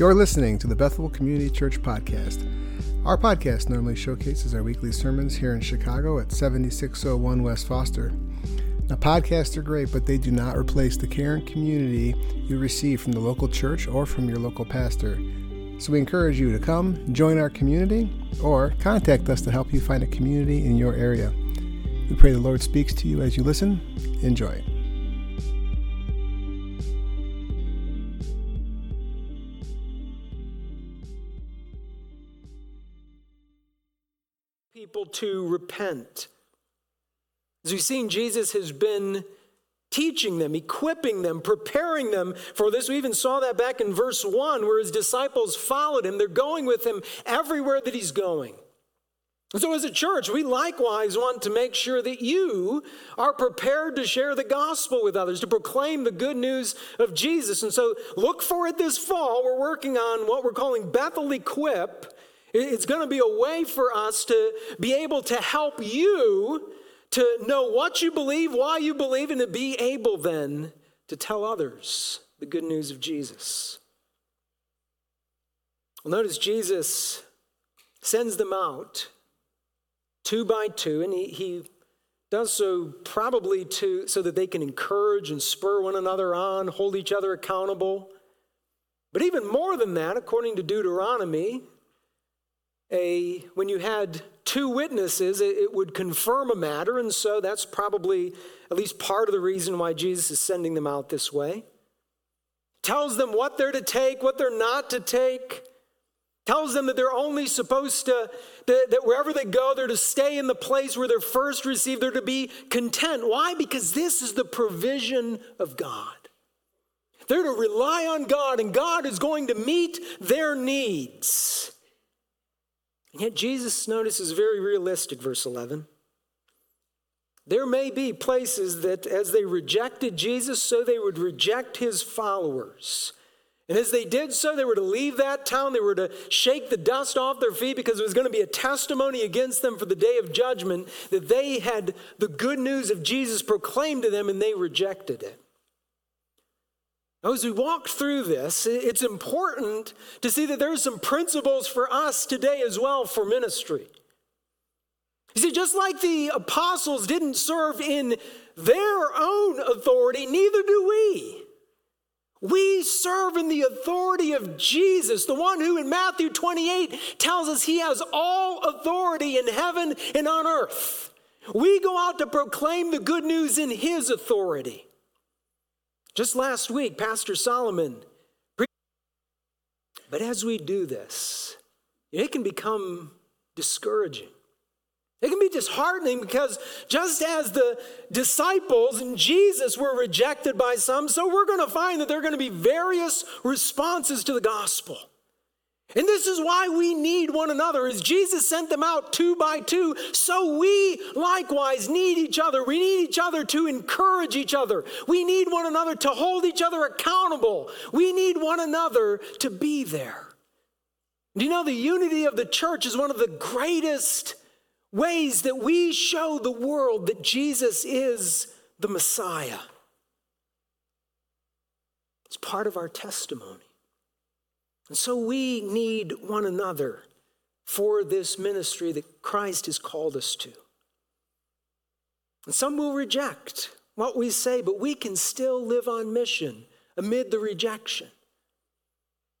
You're listening to the Bethel Community Church Podcast. Our podcast normally showcases our weekly sermons here in Chicago at 7601 West Foster. Now, podcasts are great, but they do not replace the care and community you receive from the local church or from your local pastor. So we encourage you to come, join our community, or contact us to help you find a community in your area. We pray the Lord speaks to you as you listen. Enjoy. To repent. As we've seen, Jesus has been teaching them, equipping them, preparing them for this. We even saw that back in verse 1 where his disciples followed him. They're going with him everywhere that he's going. And so, as a church, we likewise want to make sure that you are prepared to share the gospel with others, to proclaim the good news of Jesus. And so, look for it this fall. We're working on what we're calling Bethel Equip. It's going to be a way for us to be able to help you to know what you believe, why you believe, and to be able then to tell others the good news of Jesus. Well, notice Jesus sends them out two by two, and he, he does so probably to, so that they can encourage and spur one another on, hold each other accountable. But even more than that, according to Deuteronomy, a when you had two witnesses, it, it would confirm a matter, and so that's probably at least part of the reason why Jesus is sending them out this way. Tells them what they're to take, what they're not to take. Tells them that they're only supposed to, that, that wherever they go, they're to stay in the place where they're first received, they're to be content. Why? Because this is the provision of God. They're to rely on God, and God is going to meet their needs. And yet, Jesus, notice, is very realistic, verse 11. There may be places that as they rejected Jesus, so they would reject his followers. And as they did so, they were to leave that town. They were to shake the dust off their feet because it was going to be a testimony against them for the day of judgment that they had the good news of Jesus proclaimed to them and they rejected it. As we walk through this, it's important to see that there's some principles for us today as well for ministry. You see, just like the apostles didn't serve in their own authority, neither do we. We serve in the authority of Jesus, the one who in Matthew 28 tells us he has all authority in heaven and on earth. We go out to proclaim the good news in his authority. Just last week, Pastor Solomon. But as we do this, it can become discouraging. It can be disheartening because just as the disciples and Jesus were rejected by some, so we're going to find that there are going to be various responses to the gospel. And this is why we need one another. As Jesus sent them out two by two, so we likewise need each other. We need each other to encourage each other. We need one another to hold each other accountable. We need one another to be there. Do you know the unity of the church is one of the greatest ways that we show the world that Jesus is the Messiah? It's part of our testimony. And so we need one another for this ministry that Christ has called us to. And some will reject what we say, but we can still live on mission amid the rejection.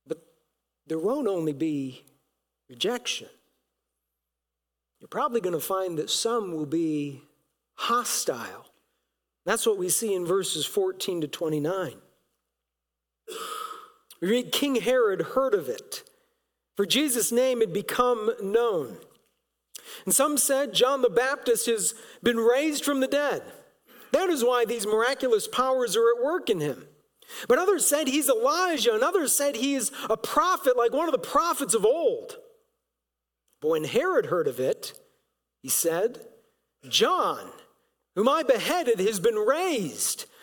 But there won't only be rejection. You're probably going to find that some will be hostile. That's what we see in verses 14 to 29. We read King Herod heard of it, for Jesus' name had become known. And some said John the Baptist has been raised from the dead. That is why these miraculous powers are at work in him. But others said he's Elijah, and others said he is a prophet like one of the prophets of old. But when Herod heard of it, he said, John, whom I beheaded, has been raised.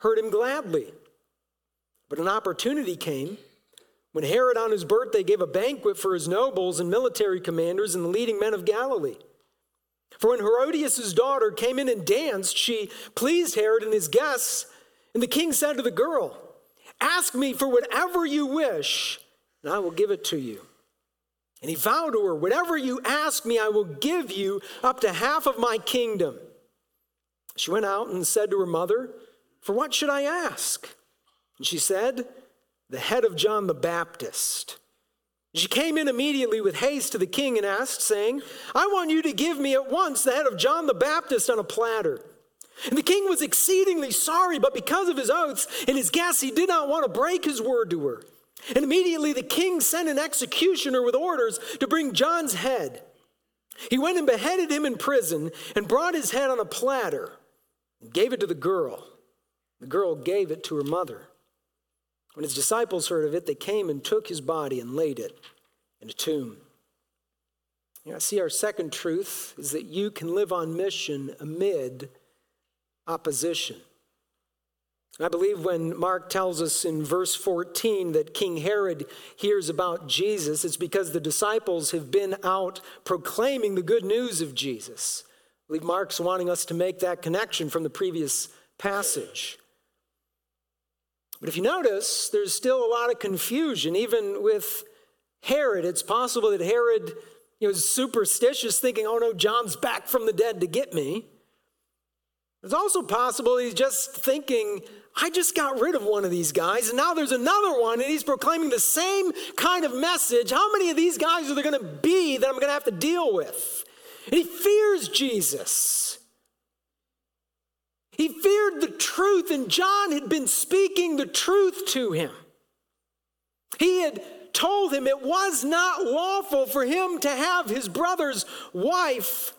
heard him gladly. But an opportunity came when Herod, on his birthday, gave a banquet for his nobles and military commanders and the leading men of Galilee. For when Herodias' daughter came in and danced, she pleased Herod and his guests. And the king said to the girl, Ask me for whatever you wish, and I will give it to you. And he vowed to her, Whatever you ask me, I will give you up to half of my kingdom. She went out and said to her mother, For what should I ask? And she said, The head of John the Baptist. She came in immediately with haste to the king and asked, saying, I want you to give me at once the head of John the Baptist on a platter. And the king was exceedingly sorry, but because of his oaths and his guests, he did not want to break his word to her. And immediately the king sent an executioner with orders to bring John's head. He went and beheaded him in prison and brought his head on a platter and gave it to the girl. The girl gave it to her mother. When his disciples heard of it, they came and took his body and laid it in a tomb. You know, see, our second truth is that you can live on mission amid opposition. I believe when Mark tells us in verse 14 that King Herod hears about Jesus, it's because the disciples have been out proclaiming the good news of Jesus. I believe Mark's wanting us to make that connection from the previous passage. But if you notice, there's still a lot of confusion, even with Herod. It's possible that Herod you know, was superstitious, thinking, oh no, John's back from the dead to get me. It's also possible he's just thinking, I just got rid of one of these guys, and now there's another one, and he's proclaiming the same kind of message. How many of these guys are there going to be that I'm going to have to deal with? And he fears Jesus. He feared the truth, and John had been speaking the truth to him. He had told him it was not lawful for him to have his brother's wife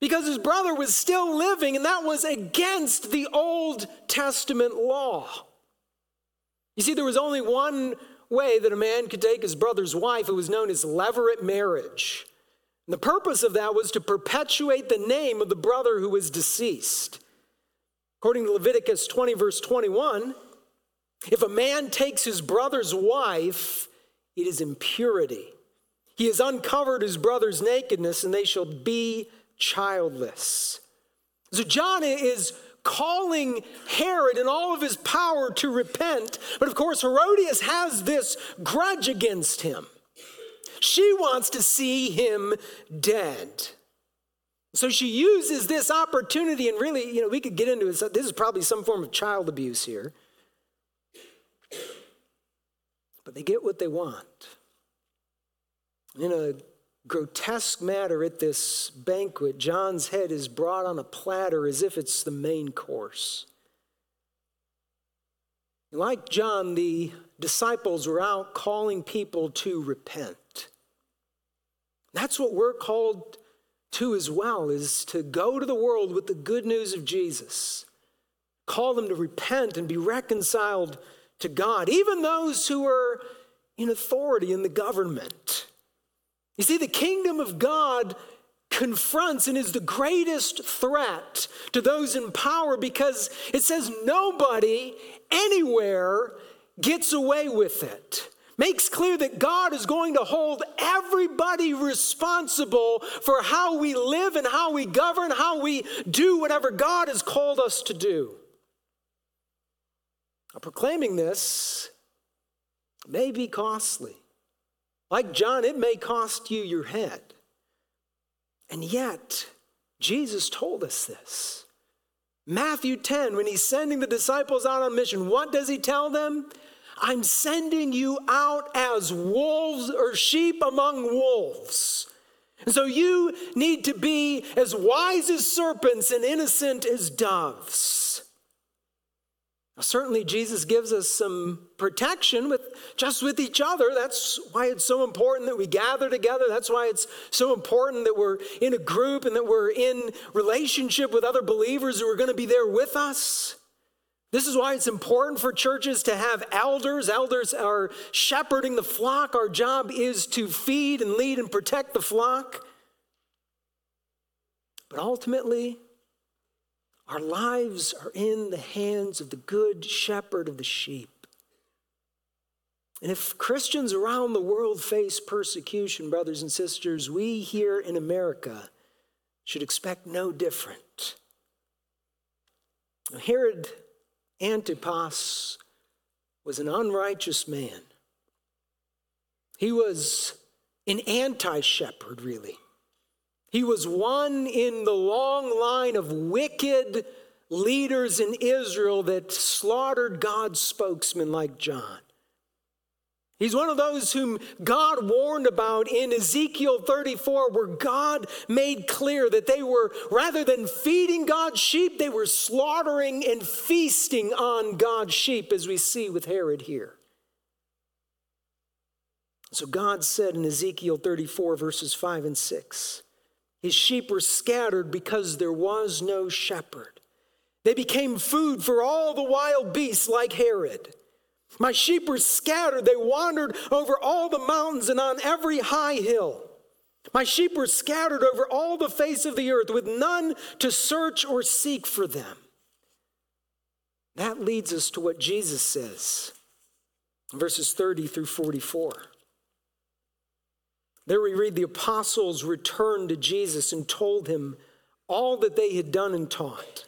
because his brother was still living, and that was against the Old Testament law. You see, there was only one way that a man could take his brother's wife. It was known as levirate marriage. And the purpose of that was to perpetuate the name of the brother who was deceased. According to Leviticus 20, verse 21, if a man takes his brother's wife, it is impurity. He has uncovered his brother's nakedness, and they shall be childless. So John is calling Herod in all of his power to repent, but of course, Herodias has this grudge against him. She wants to see him dead. So she uses this opportunity, and really, you know, we could get into it. This is probably some form of child abuse here. But they get what they want. In a grotesque matter at this banquet, John's head is brought on a platter as if it's the main course. Like John, the disciples were out calling people to repent. That's what we're called to as well, is to go to the world with the good news of Jesus. Call them to repent and be reconciled to God, even those who are in authority in the government. You see, the kingdom of God confronts and is the greatest threat to those in power because it says nobody anywhere gets away with it. Makes clear that God is going to hold everybody responsible for how we live and how we govern, how we do whatever God has called us to do. Now, proclaiming this may be costly. Like John, it may cost you your head. And yet, Jesus told us this. Matthew 10, when he's sending the disciples out on mission, what does he tell them? I'm sending you out as wolves or sheep among wolves. And so you need to be as wise as serpents and innocent as doves. Now, certainly, Jesus gives us some protection with just with each other. That's why it's so important that we gather together. That's why it's so important that we're in a group and that we're in relationship with other believers who are going to be there with us. This is why it's important for churches to have elders. Elders are shepherding the flock. Our job is to feed and lead and protect the flock. But ultimately, our lives are in the hands of the good shepherd of the sheep. And if Christians around the world face persecution, brothers and sisters, we here in America should expect no different. Herod Antipas was an unrighteous man. He was an anti shepherd, really. He was one in the long line of wicked leaders in Israel that slaughtered God's spokesman like John. He's one of those whom God warned about in Ezekiel 34, where God made clear that they were, rather than feeding God's sheep, they were slaughtering and feasting on God's sheep, as we see with Herod here. So God said in Ezekiel 34, verses 5 and 6, His sheep were scattered because there was no shepherd. They became food for all the wild beasts like Herod. My sheep were scattered. They wandered over all the mountains and on every high hill. My sheep were scattered over all the face of the earth with none to search or seek for them. That leads us to what Jesus says, verses 30 through 44. There we read the apostles returned to Jesus and told him all that they had done and taught.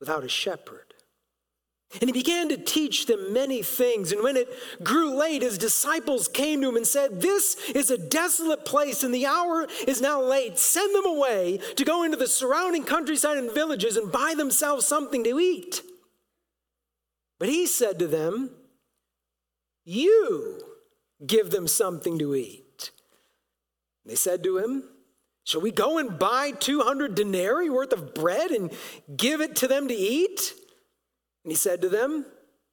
without a shepherd. And he began to teach them many things. And when it grew late, his disciples came to him and said, This is a desolate place, and the hour is now late. Send them away to go into the surrounding countryside and villages and buy themselves something to eat. But he said to them, You give them something to eat. And they said to him, Shall we go and buy 200 denarii worth of bread and give it to them to eat? And he said to them,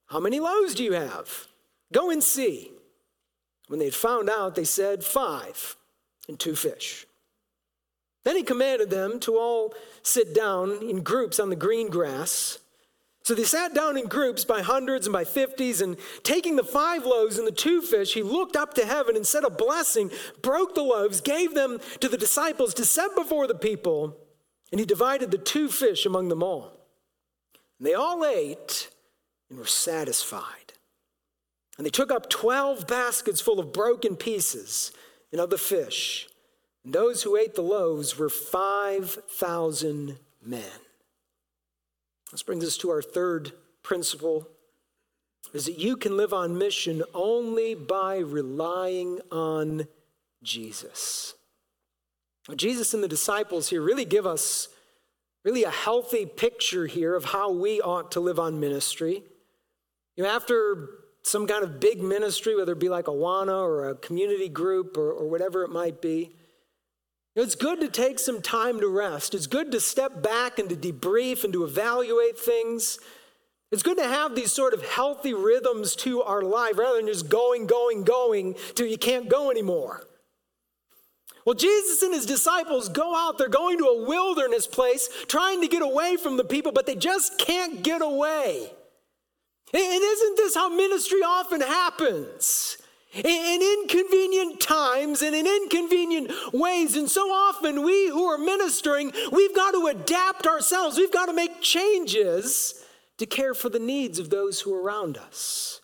How many loaves do you have? Go and see. When they had found out, they said, Five and two fish. Then he commanded them to all sit down in groups on the green grass. So they sat down in groups by hundreds and by fifties, and taking the five loaves and the two fish, he looked up to heaven and said a blessing, broke the loaves, gave them to the disciples to set before the people, and he divided the two fish among them all. And they all ate and were satisfied. And they took up 12 baskets full of broken pieces and of the fish. And those who ate the loaves were 5,000 men. This brings us to our third principle is that you can live on mission only by relying on Jesus. Jesus and the disciples here really give us really a healthy picture here of how we ought to live on ministry. You know, after some kind of big ministry, whether it be like Awana or a community group or, or whatever it might be, it's good to take some time to rest. It's good to step back and to debrief and to evaluate things. It's good to have these sort of healthy rhythms to our life rather than just going, going, going till you can't go anymore. Well, Jesus and his disciples go out, they're going to a wilderness place, trying to get away from the people, but they just can't get away. And isn't this how ministry often happens? In inconvenient times and in inconvenient ways. And so often, we who are ministering, we've got to adapt ourselves. We've got to make changes to care for the needs of those who are around us.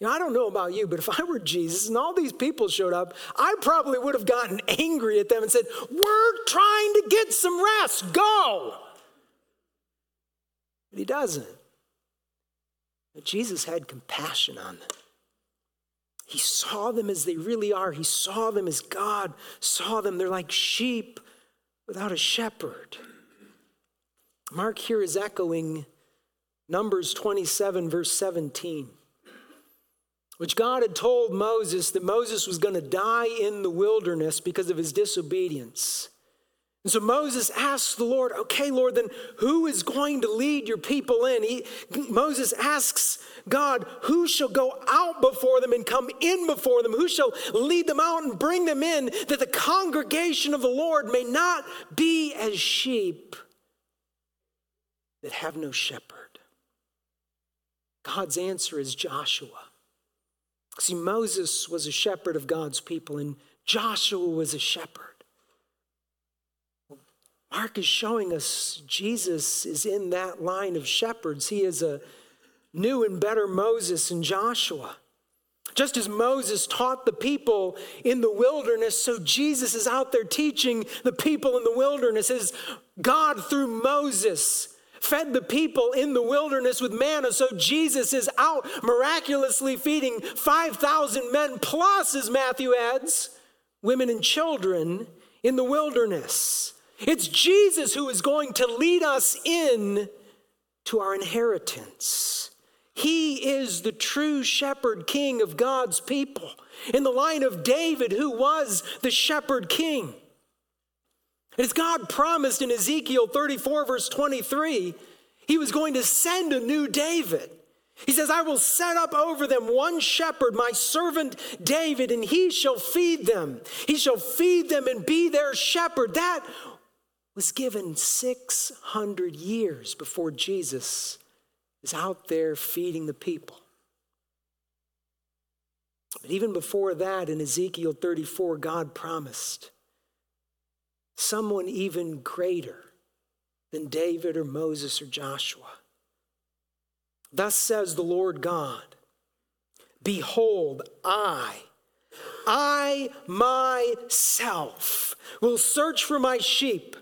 You know, I don't know about you, but if I were Jesus and all these people showed up, I probably would have gotten angry at them and said, We're trying to get some rest, go. But he doesn't. But Jesus had compassion on them. He saw them as they really are. He saw them as God saw them. They're like sheep without a shepherd. Mark here is echoing Numbers 27, verse 17, which God had told Moses that Moses was going to die in the wilderness because of his disobedience. And so Moses asks the Lord, okay, Lord, then who is going to lead your people in? He, Moses asks God, who shall go out before them and come in before them? Who shall lead them out and bring them in that the congregation of the Lord may not be as sheep that have no shepherd? God's answer is Joshua. See, Moses was a shepherd of God's people, and Joshua was a shepherd. Mark is showing us Jesus is in that line of shepherds. He is a new and better Moses and Joshua. Just as Moses taught the people in the wilderness, so Jesus is out there teaching the people in the wilderness as God through Moses fed the people in the wilderness with manna. So Jesus is out miraculously feeding 5,000 men, plus, as Matthew adds, women and children in the wilderness. It's Jesus who is going to lead us in to our inheritance. He is the true shepherd king of God's people. In the line of David, who was the shepherd king. As God promised in Ezekiel 34, verse 23, he was going to send a new David. He says, I will set up over them one shepherd, my servant David, and he shall feed them. He shall feed them and be their shepherd. That was given 600 years before Jesus is out there feeding the people. But even before that, in Ezekiel 34, God promised someone even greater than David or Moses or Joshua. Thus says the Lord God Behold, I, I myself will search for my sheep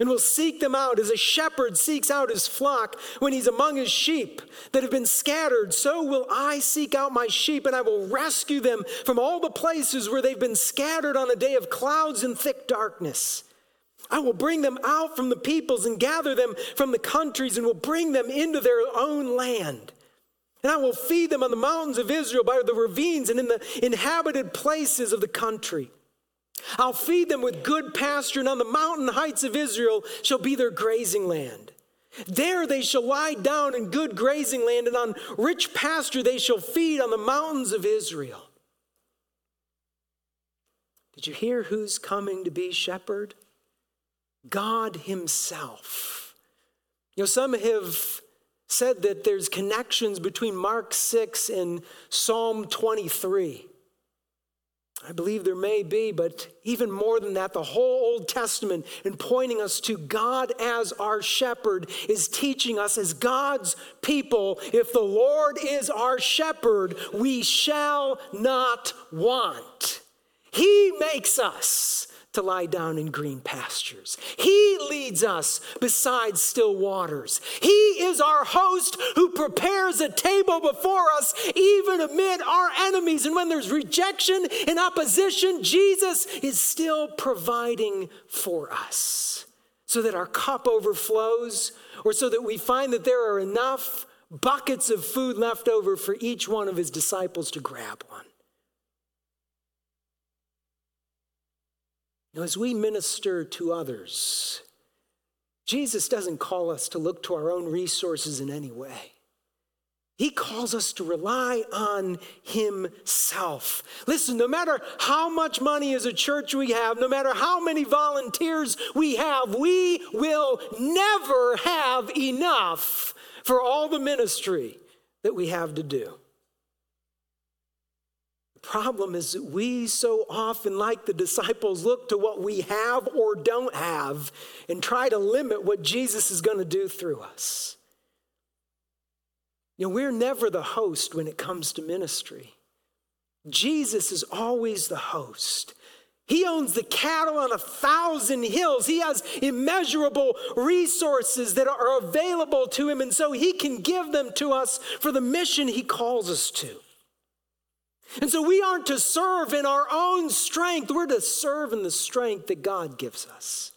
and will seek them out as a shepherd seeks out his flock when he's among his sheep that have been scattered. So will I seek out my sheep, and I will rescue them from all the places where they've been scattered on a day of clouds and thick darkness. I will bring them out from the peoples and gather them from the countries and will bring them into their own land. And I will feed them on the mountains of Israel by the ravines and in the inhabited places of the country. I'll feed them with good pasture, and on the mountain heights of Israel shall be their grazing land. There they shall lie down in good grazing land, and on rich pasture they shall feed on the mountains of Israel. Did you hear who's coming to be shepherd? God Himself. You know, some have said that there's connections between Mark 6 and Psalm 23. I believe there may be, but even more than that, the whole Old Testament, in pointing us to God as our shepherd, is teaching us as God's people if the Lord is our shepherd, we shall not want. He makes us to lie down in green pastures. He leads us beside still waters. He is our host who prepares a table before us, even amid our enemies. And when there's rejection and opposition, Jesus is still providing for us so that our cup overflows or so that we find that there are enough buckets of food left over for each one of his disciples to grab one. Now, as we minister to others, Jesus doesn't call us to look to our own resources in any way. He calls us to rely on Himself. Listen, no matter how much money as a church we have, no matter how many volunteers we have, we will never have enough for all the ministry that we have to do problem is that we so often, like the disciples, look to what we have or don't have and try to limit what Jesus is going to do through us. You know, we're never the host when it comes to ministry. Jesus is always the host. He owns the cattle on a thousand hills. He has immeasurable resources that are available to him, and so he can give them to us for the mission he calls us to. And so we aren't to serve in our own strength, we're to serve in the strength that God gives us.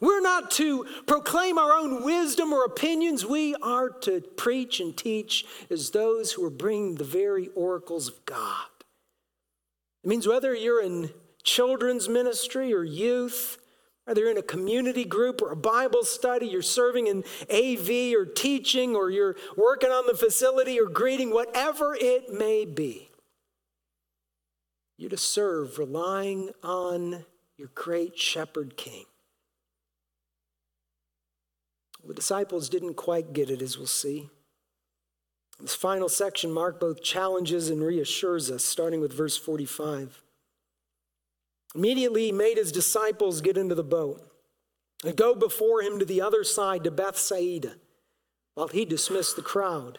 We're not to proclaim our own wisdom or opinions. We are to preach and teach as those who are bringing the very oracles of God. It means whether you're in children's ministry or youth, whether you're in a community group or a Bible study, you're serving in AV or teaching, or you're working on the facility or greeting, whatever it may be, you're to serve relying on your great shepherd king. The disciples didn't quite get it, as we'll see. This final section, Mark both challenges and reassures us, starting with verse 45. Immediately, he made his disciples get into the boat and go before him to the other side to Bethsaida while he dismissed the crowd.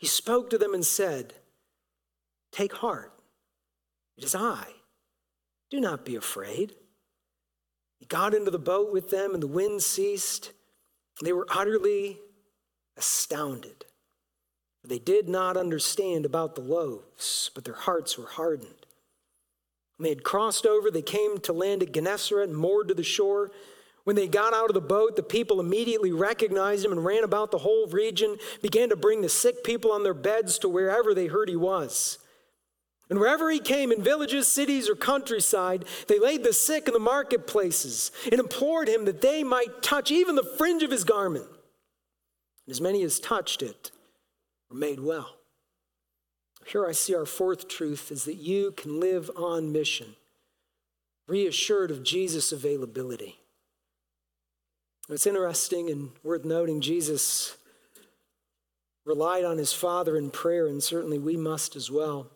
he spoke to them and said, Take heart, it is I. Do not be afraid. He got into the boat with them, and the wind ceased. They were utterly astounded. They did not understand about the loaves, but their hearts were hardened. When they had crossed over, they came to land at Gennesaret and moored to the shore. When they got out of the boat, the people immediately recognized him and ran about the whole region, began to bring the sick people on their beds to wherever they heard he was. And wherever he came, in villages, cities, or countryside, they laid the sick in the marketplaces and implored him that they might touch even the fringe of his garment. And as many as touched it were made well. Here I see our fourth truth is that you can live on mission, reassured of Jesus' availability. It's interesting and worth noting, Jesus relied on his Father in prayer, and certainly we must as well.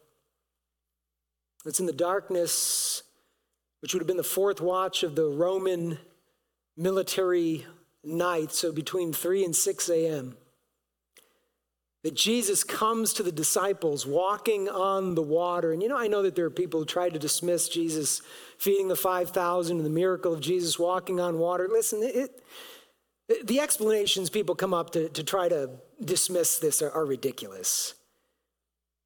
It's in the darkness, which would have been the fourth watch of the Roman military night, so between 3 and 6 a.m., that Jesus comes to the disciples walking on the water. And you know, I know that there are people who try to dismiss Jesus feeding the 5,000 and the miracle of Jesus walking on water. Listen, it, the explanations people come up to, to try to dismiss this are, are ridiculous.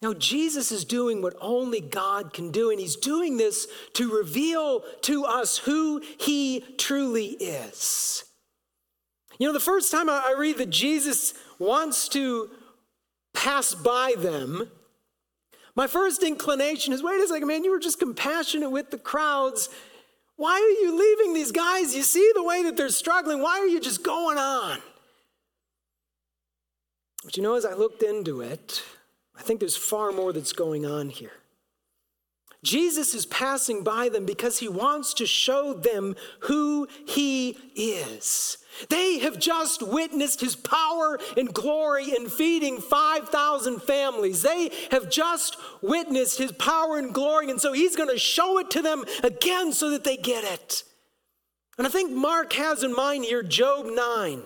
Now, Jesus is doing what only God can do, and he's doing this to reveal to us who he truly is. You know, the first time I read that Jesus wants to pass by them, my first inclination is wait a second, man, you were just compassionate with the crowds. Why are you leaving these guys? You see the way that they're struggling. Why are you just going on? But you know, as I looked into it, I think there's far more that's going on here. Jesus is passing by them because he wants to show them who he is. They have just witnessed his power and glory in feeding 5,000 families. They have just witnessed his power and glory, and so he's going to show it to them again so that they get it. And I think Mark has in mind here Job 9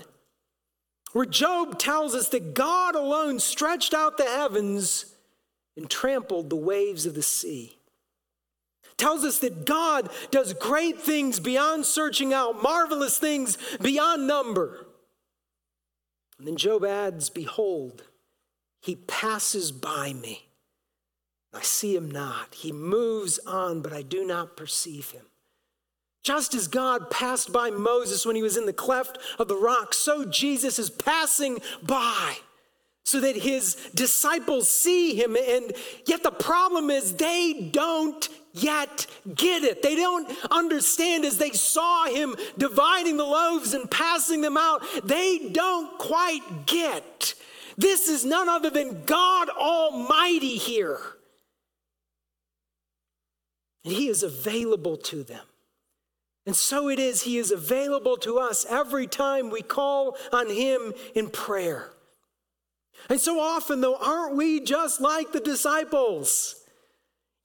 where Job tells us that God alone stretched out the heavens and trampled the waves of the sea. Tells us that God does great things beyond searching out, marvelous things beyond number. And then Job adds, Behold, he passes by me. I see him not. He moves on, but I do not perceive him. Just as God passed by Moses when he was in the cleft of the rock, so Jesus is passing by so that his disciples see him. And yet the problem is they don't yet get it. They don't understand as they saw him dividing the loaves and passing them out. They don't quite get. This is none other than God Almighty here. And he is available to them. And so it is, He is available to us every time we call on Him in prayer. And so often, though, aren't we just like the disciples?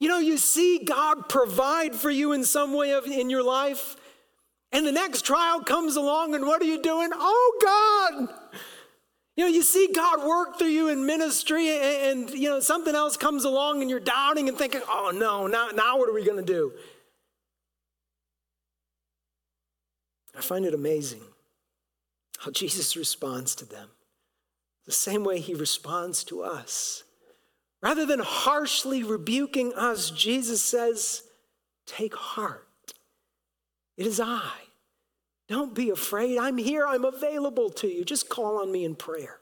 You know, you see God provide for you in some way of, in your life, And the next trial comes along, and what are you doing? Oh, God! You know, you see God work through you in ministry, and, and you know, something else comes along, and you're doubting and thinking, oh, no, now, now what are we going to do? I find it amazing how Jesus responds to them the same way he responds to us. Rather than harshly rebuking us, Jesus says, Take heart. It is I. Don't be afraid. I'm here. I'm available to you. Just call on me in prayer.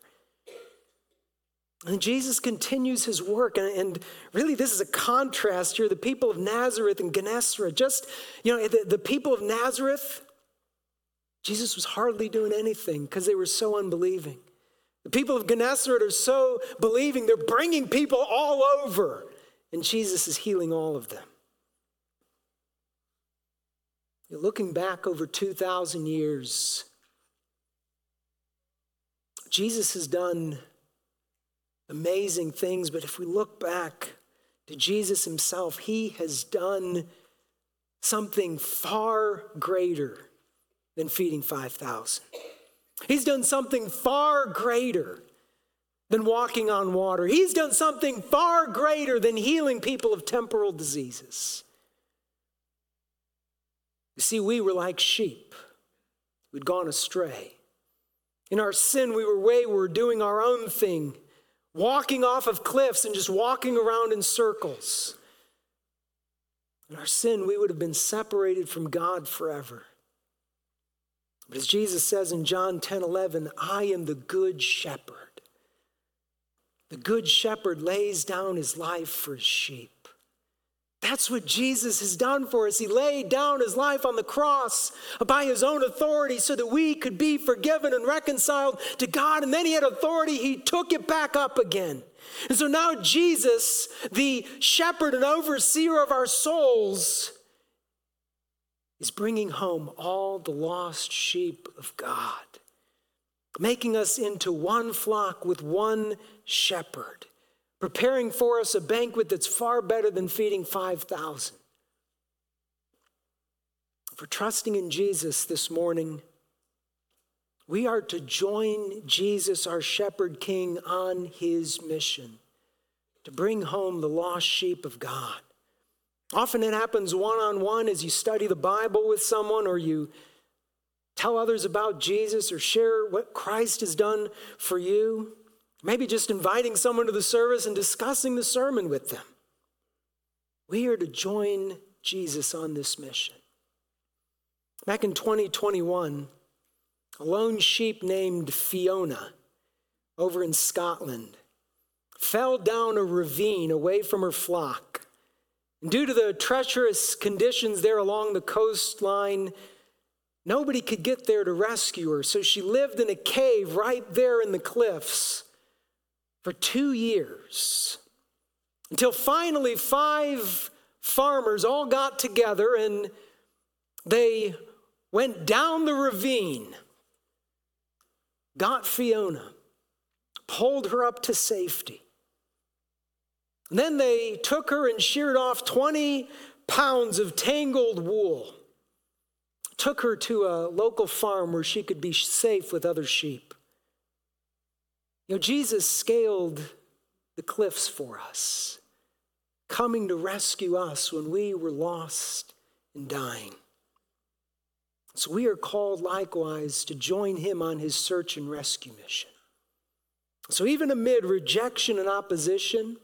And Jesus continues his work. And, and, really, this is a contrast here. The people of Nazareth and Gennesaret, just, you know, the, the people of Nazareth, Jesus was hardly doing anything because they were so unbelieving. The people of Gennesaret are so believing, they're bringing people all over. And Jesus is healing all of them. You're looking back over 2,000 years, Jesus has done amazing things, but if we look back to Jesus himself, he has done something far greater than feeding 5,000. He's done something far greater than walking on water. He's done something far greater than healing people of temporal diseases. You see, we were like sheep, we'd gone astray. In our sin, we were wayward, doing our own thing, walking off of cliffs and just walking around in circles. In our sin, we would have been separated from God forever. But as Jesus says in John 10 11, I am the good shepherd. The good shepherd lays down his life for his sheep. That's what Jesus has done for us. He laid down his life on the cross by his own authority so that we could be forgiven and reconciled to God. And then he had authority, he took it back up again. And so now Jesus, the shepherd and overseer of our souls, is bringing home all the lost sheep of God, making us into one flock with one shepherd preparing for us a banquet that's far better than feeding 5,000. For trusting in Jesus this morning, we are to join Jesus, our shepherd king, on his mission to bring home the lost sheep of God. Often it happens one on one as you study the Bible with someone or you tell others about Jesus or share what Christ has done for you. Maybe just inviting someone to the service and discussing the sermon with them. We are to join Jesus on this mission. Back in 2021, a lone sheep named Fiona over in Scotland fell down a ravine away from her flock. Due to the treacherous conditions there along the coastline, nobody could get there to rescue her. So she lived in a cave right there in the cliffs for two years until finally five farmers all got together and they went down the ravine, got Fiona, pulled her up to safety. Then they took her and sheared off 20 pounds of tangled wool, took her to a local farm where she could be safe with other sheep. You know, Jesus scaled the cliffs for us, coming to rescue us when we were lost and dying. So we are called likewise to join him on his search and rescue mission. So even amid rejection and opposition,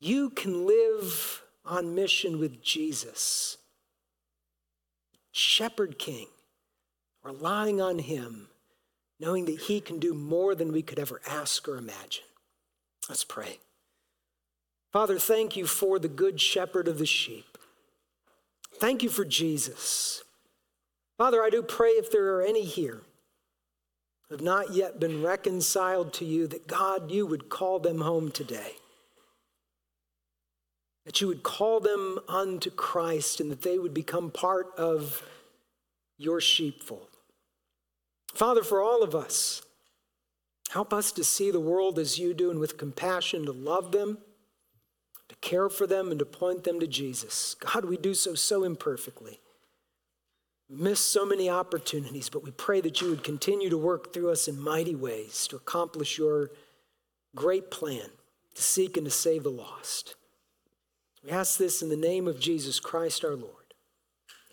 you can live on mission with Jesus. Shepherd King, relying on him knowing that He can do more than we could ever ask or imagine. Let's pray. Father, thank you for the good shepherd of the sheep. Thank you for Jesus. Father, I do pray if there are any here who have not yet been reconciled to you, that God, you would call them home today. That you would call them unto Christ and that they would become part of your sheepfold. Father, for all of us, help us to see the world as you do and with compassion to love them, to care for them, and to point them to Jesus. God, we do so so imperfectly. We miss so many opportunities, but we pray that you would continue to work through us in mighty ways to accomplish your great plan to seek and to save the lost. We ask this in the name of Jesus Christ our Lord.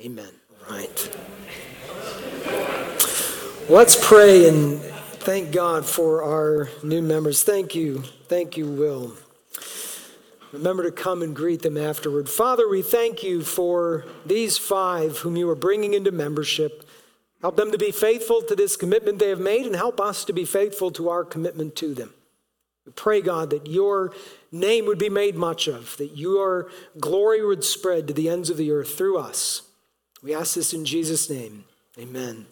Amen. All right. Let's pray and thank God for our new members. Thank you. Thank you, Will. Remember to come and greet them afterward. Father, we thank you for these five whom you are bringing into membership. Help them to be faithful to this commitment they have made and help us to be faithful to our commitment to them. We pray, God, that your name would be made much of, that your glory would spread to the ends of the earth through us. We ask this in Jesus' name. Amen.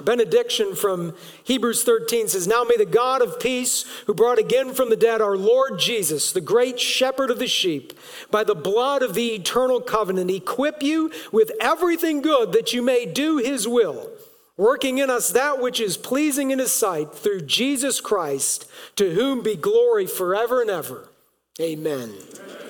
Benediction from Hebrews 13 says, Now may the God of peace, who brought again from the dead our Lord Jesus, the great shepherd of the sheep, by the blood of the eternal covenant, equip you with everything good that you may do his will, working in us that which is pleasing in his sight through Jesus Christ, to whom be glory forever and ever. Amen. Amen.